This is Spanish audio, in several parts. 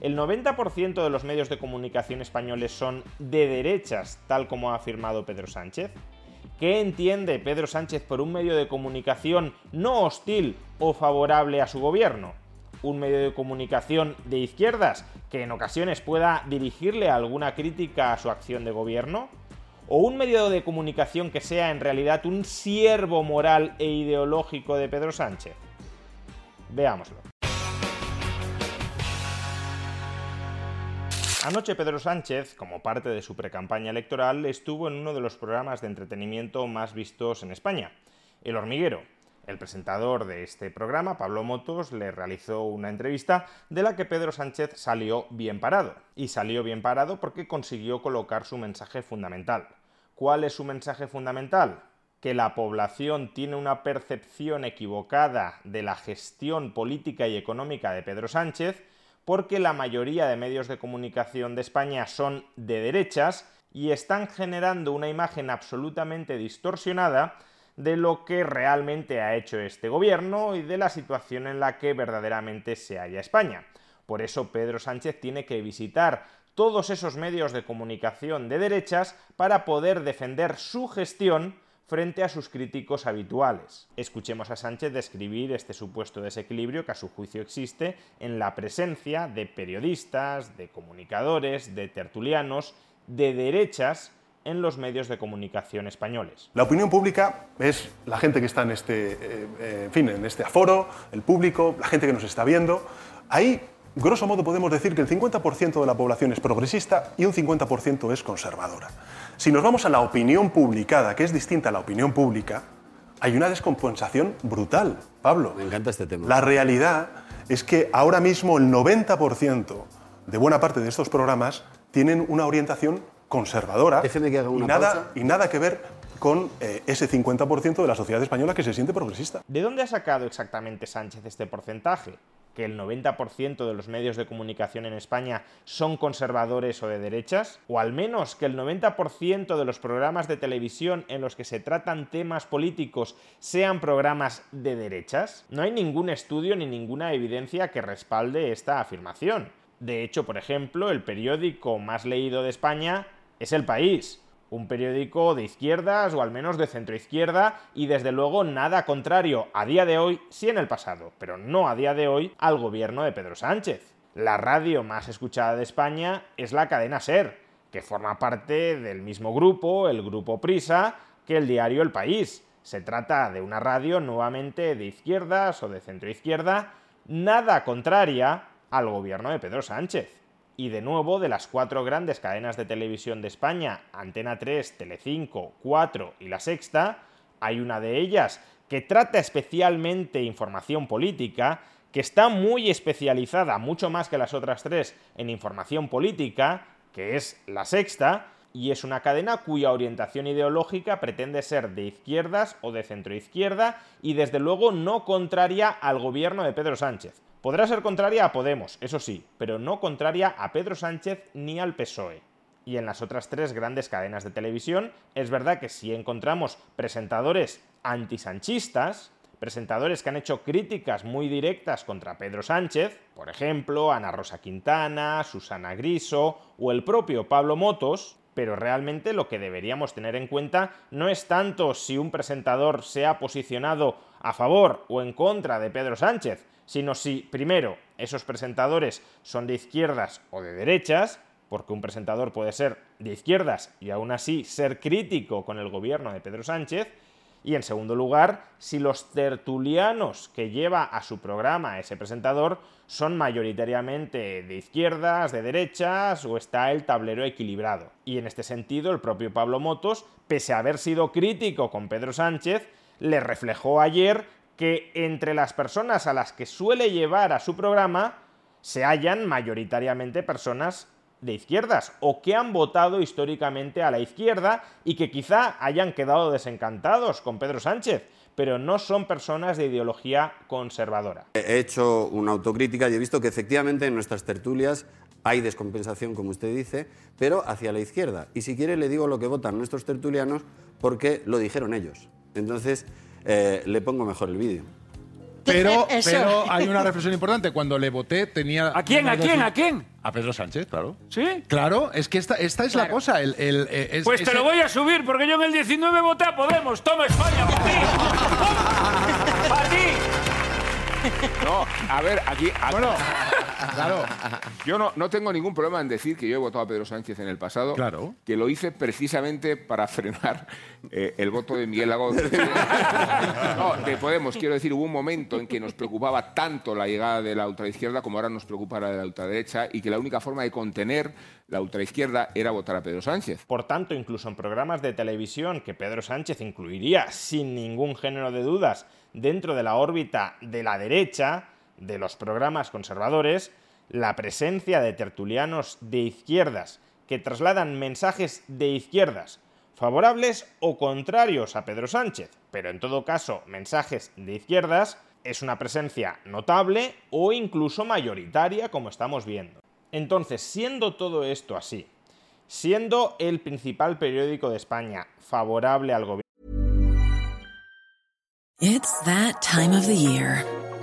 El 90% de los medios de comunicación españoles son de derechas, tal como ha afirmado Pedro Sánchez. ¿Qué entiende Pedro Sánchez por un medio de comunicación no hostil o favorable a su gobierno? un medio de comunicación de izquierdas que en ocasiones pueda dirigirle alguna crítica a su acción de gobierno? ¿O un medio de comunicación que sea en realidad un siervo moral e ideológico de Pedro Sánchez? Veámoslo. Anoche Pedro Sánchez, como parte de su precampaña electoral, estuvo en uno de los programas de entretenimiento más vistos en España, El Hormiguero, el presentador de este programa, Pablo Motos, le realizó una entrevista de la que Pedro Sánchez salió bien parado. Y salió bien parado porque consiguió colocar su mensaje fundamental. ¿Cuál es su mensaje fundamental? Que la población tiene una percepción equivocada de la gestión política y económica de Pedro Sánchez porque la mayoría de medios de comunicación de España son de derechas y están generando una imagen absolutamente distorsionada de lo que realmente ha hecho este gobierno y de la situación en la que verdaderamente se halla España. Por eso Pedro Sánchez tiene que visitar todos esos medios de comunicación de derechas para poder defender su gestión frente a sus críticos habituales. Escuchemos a Sánchez describir este supuesto desequilibrio que a su juicio existe en la presencia de periodistas, de comunicadores, de tertulianos, de derechas en los medios de comunicación españoles. La opinión pública es la gente que está en este, eh, eh, en fin, en este aforo, el público, la gente que nos está viendo. Ahí, grosso modo, podemos decir que el 50% de la población es progresista y un 50% es conservadora. Si nos vamos a la opinión publicada, que es distinta a la opinión pública, hay una descompensación brutal, Pablo. Me encanta este tema. La realidad es que ahora mismo el 90% de buena parte de estos programas tienen una orientación conservadora y, nada, y nada que ver con eh, ese 50% de la sociedad española que se siente progresista. ¿De dónde ha sacado exactamente Sánchez este porcentaje? ¿Que el 90% de los medios de comunicación en España son conservadores o de derechas? ¿O al menos que el 90% de los programas de televisión en los que se tratan temas políticos sean programas de derechas? No hay ningún estudio ni ninguna evidencia que respalde esta afirmación. De hecho, por ejemplo, el periódico más leído de España es El País, un periódico de izquierdas o al menos de centroizquierda y desde luego nada contrario a día de hoy, sí en el pasado, pero no a día de hoy, al gobierno de Pedro Sánchez. La radio más escuchada de España es la cadena Ser, que forma parte del mismo grupo, el grupo Prisa, que el diario El País. Se trata de una radio nuevamente de izquierdas o de centroizquierda, nada contraria al gobierno de Pedro Sánchez y de nuevo de las cuatro grandes cadenas de televisión de España, Antena 3, Telecinco, 4 y La Sexta, hay una de ellas que trata especialmente información política, que está muy especializada, mucho más que las otras tres, en información política, que es La Sexta, y es una cadena cuya orientación ideológica pretende ser de izquierdas o de centroizquierda y desde luego no contraria al gobierno de Pedro Sánchez. Podrá ser contraria a Podemos, eso sí, pero no contraria a Pedro Sánchez ni al PSOE. Y en las otras tres grandes cadenas de televisión es verdad que sí encontramos presentadores antisanchistas, presentadores que han hecho críticas muy directas contra Pedro Sánchez, por ejemplo, Ana Rosa Quintana, Susana Griso o el propio Pablo Motos, pero realmente lo que deberíamos tener en cuenta no es tanto si un presentador se ha posicionado a favor o en contra de Pedro Sánchez, sino si, primero, esos presentadores son de izquierdas o de derechas, porque un presentador puede ser de izquierdas y aún así ser crítico con el gobierno de Pedro Sánchez, y en segundo lugar, si los tertulianos que lleva a su programa ese presentador son mayoritariamente de izquierdas, de derechas o está el tablero equilibrado. Y en este sentido, el propio Pablo Motos, pese a haber sido crítico con Pedro Sánchez, le reflejó ayer que entre las personas a las que suele llevar a su programa se hallan mayoritariamente personas de izquierdas o que han votado históricamente a la izquierda y que quizá hayan quedado desencantados con Pedro Sánchez, pero no son personas de ideología conservadora. He hecho una autocrítica y he visto que efectivamente en nuestras tertulias hay descompensación, como usted dice, pero hacia la izquierda. Y si quiere le digo lo que votan nuestros tertulianos porque lo dijeron ellos. Entonces eh, le pongo mejor el vídeo. Pero, pero hay una reflexión importante. Cuando le voté tenía... ¿A quién? ¿A quién? ¿A quién? A Pedro Sánchez, claro. ¿Sí? Claro, es que esta, esta es la cosa. El, el, eh, es- Pues te ese- lo voy a subir porque yo en el 19 voté a Podemos. Toma España, para ti. Para ti. No, a ver, aquí. a- Bueno, claro. Yo no, no tengo ningún problema en decir que yo he votado a Pedro Sánchez en el pasado. Claro. Que lo hice precisamente para frenar eh, el voto de Miguel Lago. no, de Podemos. Quiero decir, hubo un momento en que nos preocupaba tanto la llegada de la ultraizquierda como ahora nos preocupa la de la ultraderecha y que la única forma de contener la ultraizquierda era votar a Pedro Sánchez. Por tanto, incluso en programas de televisión que Pedro Sánchez incluiría sin ningún género de dudas dentro de la órbita de la derecha, de los programas conservadores, la presencia de tertulianos de izquierdas que trasladan mensajes de izquierdas favorables o contrarios a Pedro Sánchez, pero en todo caso mensajes de izquierdas, es una presencia notable o incluso mayoritaria como estamos viendo. Entonces, siendo todo esto así, siendo el principal periódico de España favorable al gobierno, It's that time of the year.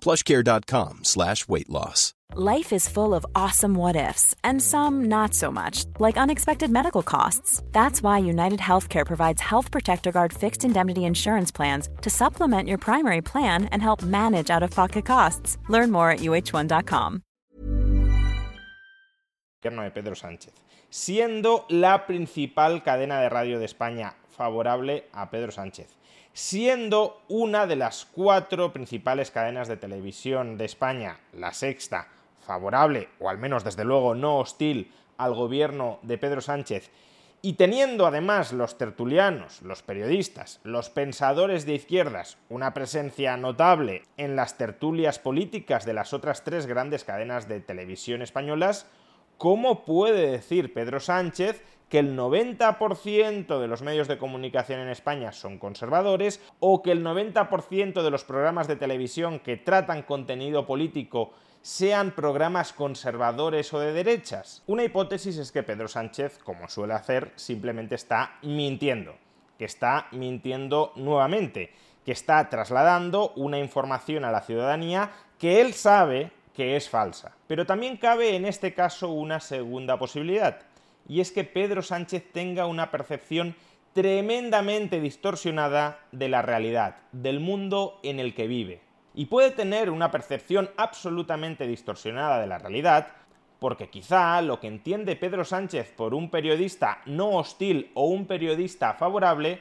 plushcare.com slash weight loss. Life is full of awesome what ifs, and some not so much, like unexpected medical costs. That's why United Healthcare provides Health Protector Guard fixed indemnity insurance plans to supplement your primary plan and help manage out of pocket costs. Learn more at uh1.com. de Pedro Sánchez, siendo la principal cadena de radio de España favorable a Pedro Sánchez, siendo una de las cuatro principales cadenas de televisión de España, la sexta, favorable, o al menos desde luego no hostil, al gobierno de Pedro Sánchez, y teniendo además los tertulianos, los periodistas, los pensadores de izquierdas una presencia notable en las tertulias políticas de las otras tres grandes cadenas de televisión españolas, ¿cómo puede decir Pedro Sánchez que el 90% de los medios de comunicación en España son conservadores o que el 90% de los programas de televisión que tratan contenido político sean programas conservadores o de derechas? Una hipótesis es que Pedro Sánchez, como suele hacer, simplemente está mintiendo, que está mintiendo nuevamente, que está trasladando una información a la ciudadanía que él sabe que es falsa. Pero también cabe en este caso una segunda posibilidad, y es que Pedro Sánchez tenga una percepción tremendamente distorsionada de la realidad, del mundo en el que vive. Y puede tener una percepción absolutamente distorsionada de la realidad, porque quizá lo que entiende Pedro Sánchez por un periodista no hostil o un periodista favorable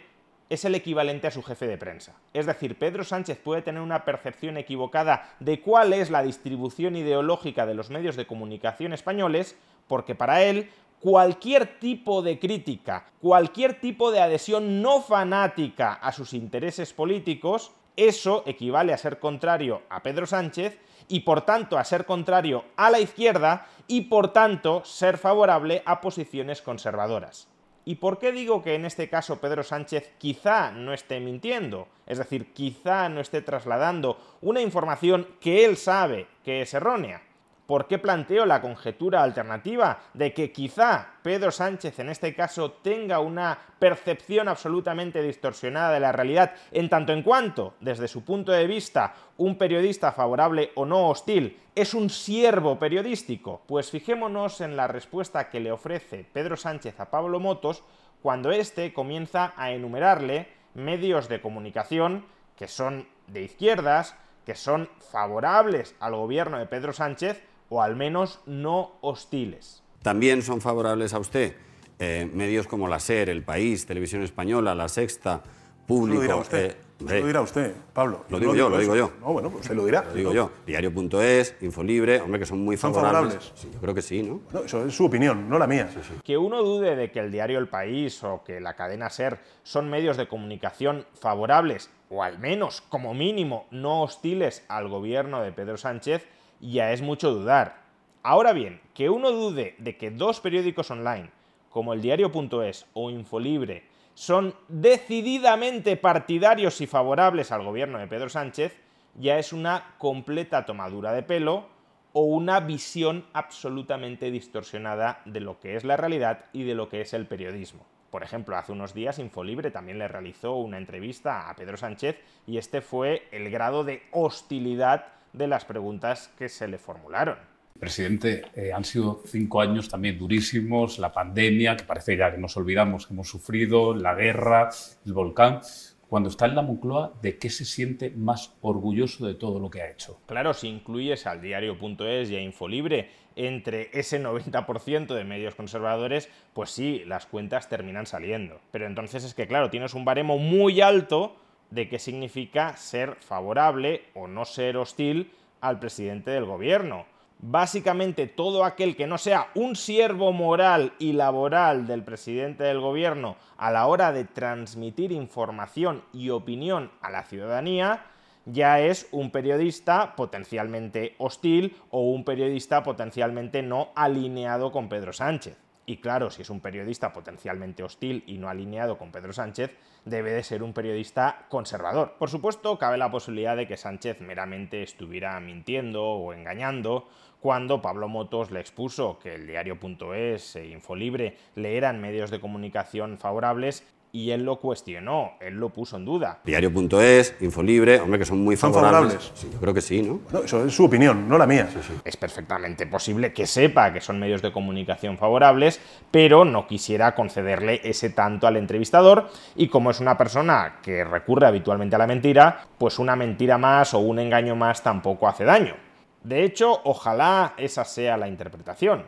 es el equivalente a su jefe de prensa. Es decir, Pedro Sánchez puede tener una percepción equivocada de cuál es la distribución ideológica de los medios de comunicación españoles, porque para él cualquier tipo de crítica, cualquier tipo de adhesión no fanática a sus intereses políticos, eso equivale a ser contrario a Pedro Sánchez y por tanto a ser contrario a la izquierda y por tanto ser favorable a posiciones conservadoras. ¿Y por qué digo que en este caso Pedro Sánchez quizá no esté mintiendo? Es decir, quizá no esté trasladando una información que él sabe que es errónea. ¿Por qué planteo la conjetura alternativa de que quizá Pedro Sánchez en este caso tenga una percepción absolutamente distorsionada de la realidad en tanto en cuanto, desde su punto de vista, un periodista favorable o no hostil es un siervo periodístico? Pues fijémonos en la respuesta que le ofrece Pedro Sánchez a Pablo Motos cuando éste comienza a enumerarle medios de comunicación que son de izquierdas, que son favorables al gobierno de Pedro Sánchez o al menos no hostiles. También son favorables a usted eh, medios como la SER, El País, Televisión Española, La Sexta, Público. Lo dirá usted. eh, lo dirá usted, Pablo. Lo digo yo, lo digo yo. No, bueno, pues usted lo dirá. Lo digo yo. Diario.es, Infolibre, hombre, que son muy ¿Son favorables. favorables? Sí, yo creo que sí, ¿no? No, eso es su opinión, no la mía. Que uno dude de que el diario El País o que la cadena SER son medios de comunicación favorables, o al menos, como mínimo, no hostiles al gobierno de Pedro Sánchez, ya es mucho dudar. Ahora bien, que uno dude de que dos periódicos online, como el diario.es o Infolibre, son decididamente partidarios y favorables al gobierno de Pedro Sánchez, ya es una completa tomadura de pelo o una visión absolutamente distorsionada de lo que es la realidad y de lo que es el periodismo. Por ejemplo, hace unos días Infolibre también le realizó una entrevista a Pedro Sánchez y este fue el grado de hostilidad de las preguntas que se le formularon. Presidente, eh, han sido cinco años también durísimos, la pandemia, que parece ya que nos olvidamos que hemos sufrido, la guerra, el volcán. Cuando está en la Moncloa, ¿de qué se siente más orgulloso de todo lo que ha hecho? Claro, si incluyes al diario.es y a Infolibre entre ese 90% de medios conservadores, pues sí, las cuentas terminan saliendo. Pero entonces es que, claro, tienes un baremo muy alto de qué significa ser favorable o no ser hostil al presidente del gobierno. Básicamente todo aquel que no sea un siervo moral y laboral del presidente del gobierno a la hora de transmitir información y opinión a la ciudadanía, ya es un periodista potencialmente hostil o un periodista potencialmente no alineado con Pedro Sánchez. Y claro, si es un periodista potencialmente hostil y no alineado con Pedro Sánchez, debe de ser un periodista conservador. Por supuesto, cabe la posibilidad de que Sánchez meramente estuviera mintiendo o engañando cuando Pablo Motos le expuso que el diario.es e Infolibre le eran medios de comunicación favorables y él lo cuestionó, él lo puso en duda. Diario.es, Infolibre, hombre, que son muy ¿Son favorables. favorables? Sí, yo creo que sí, ¿no? No, eso es su opinión, no la mía. Es perfectamente posible que sepa que son medios de comunicación favorables, pero no quisiera concederle ese tanto al entrevistador y como es una persona que recurre habitualmente a la mentira, pues una mentira más o un engaño más tampoco hace daño. De hecho, ojalá esa sea la interpretación,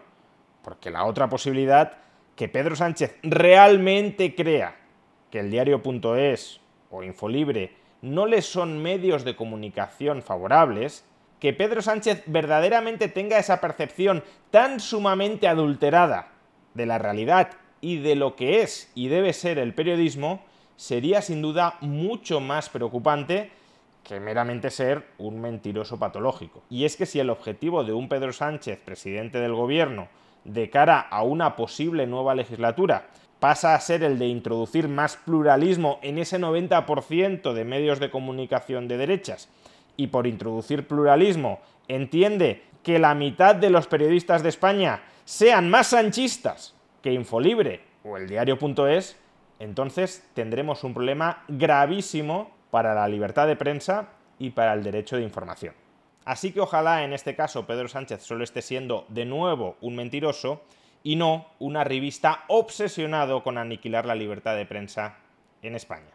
porque la otra posibilidad, que Pedro Sánchez realmente crea que el diario.es o Infolibre no le son medios de comunicación favorables, que Pedro Sánchez verdaderamente tenga esa percepción tan sumamente adulterada de la realidad y de lo que es y debe ser el periodismo, sería sin duda mucho más preocupante que meramente ser un mentiroso patológico. Y es que si el objetivo de un Pedro Sánchez, presidente del gobierno, de cara a una posible nueva legislatura, pasa a ser el de introducir más pluralismo en ese 90% de medios de comunicación de derechas, y por introducir pluralismo entiende que la mitad de los periodistas de España sean más sanchistas que Infolibre o el diario.es, entonces tendremos un problema gravísimo para la libertad de prensa y para el derecho de información. Así que ojalá en este caso Pedro Sánchez solo esté siendo de nuevo un mentiroso y no un arribista obsesionado con aniquilar la libertad de prensa en España.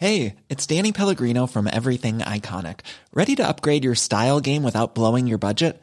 Hey, it's Danny Pellegrino from Everything Iconic. Ready to upgrade your style game without blowing your budget?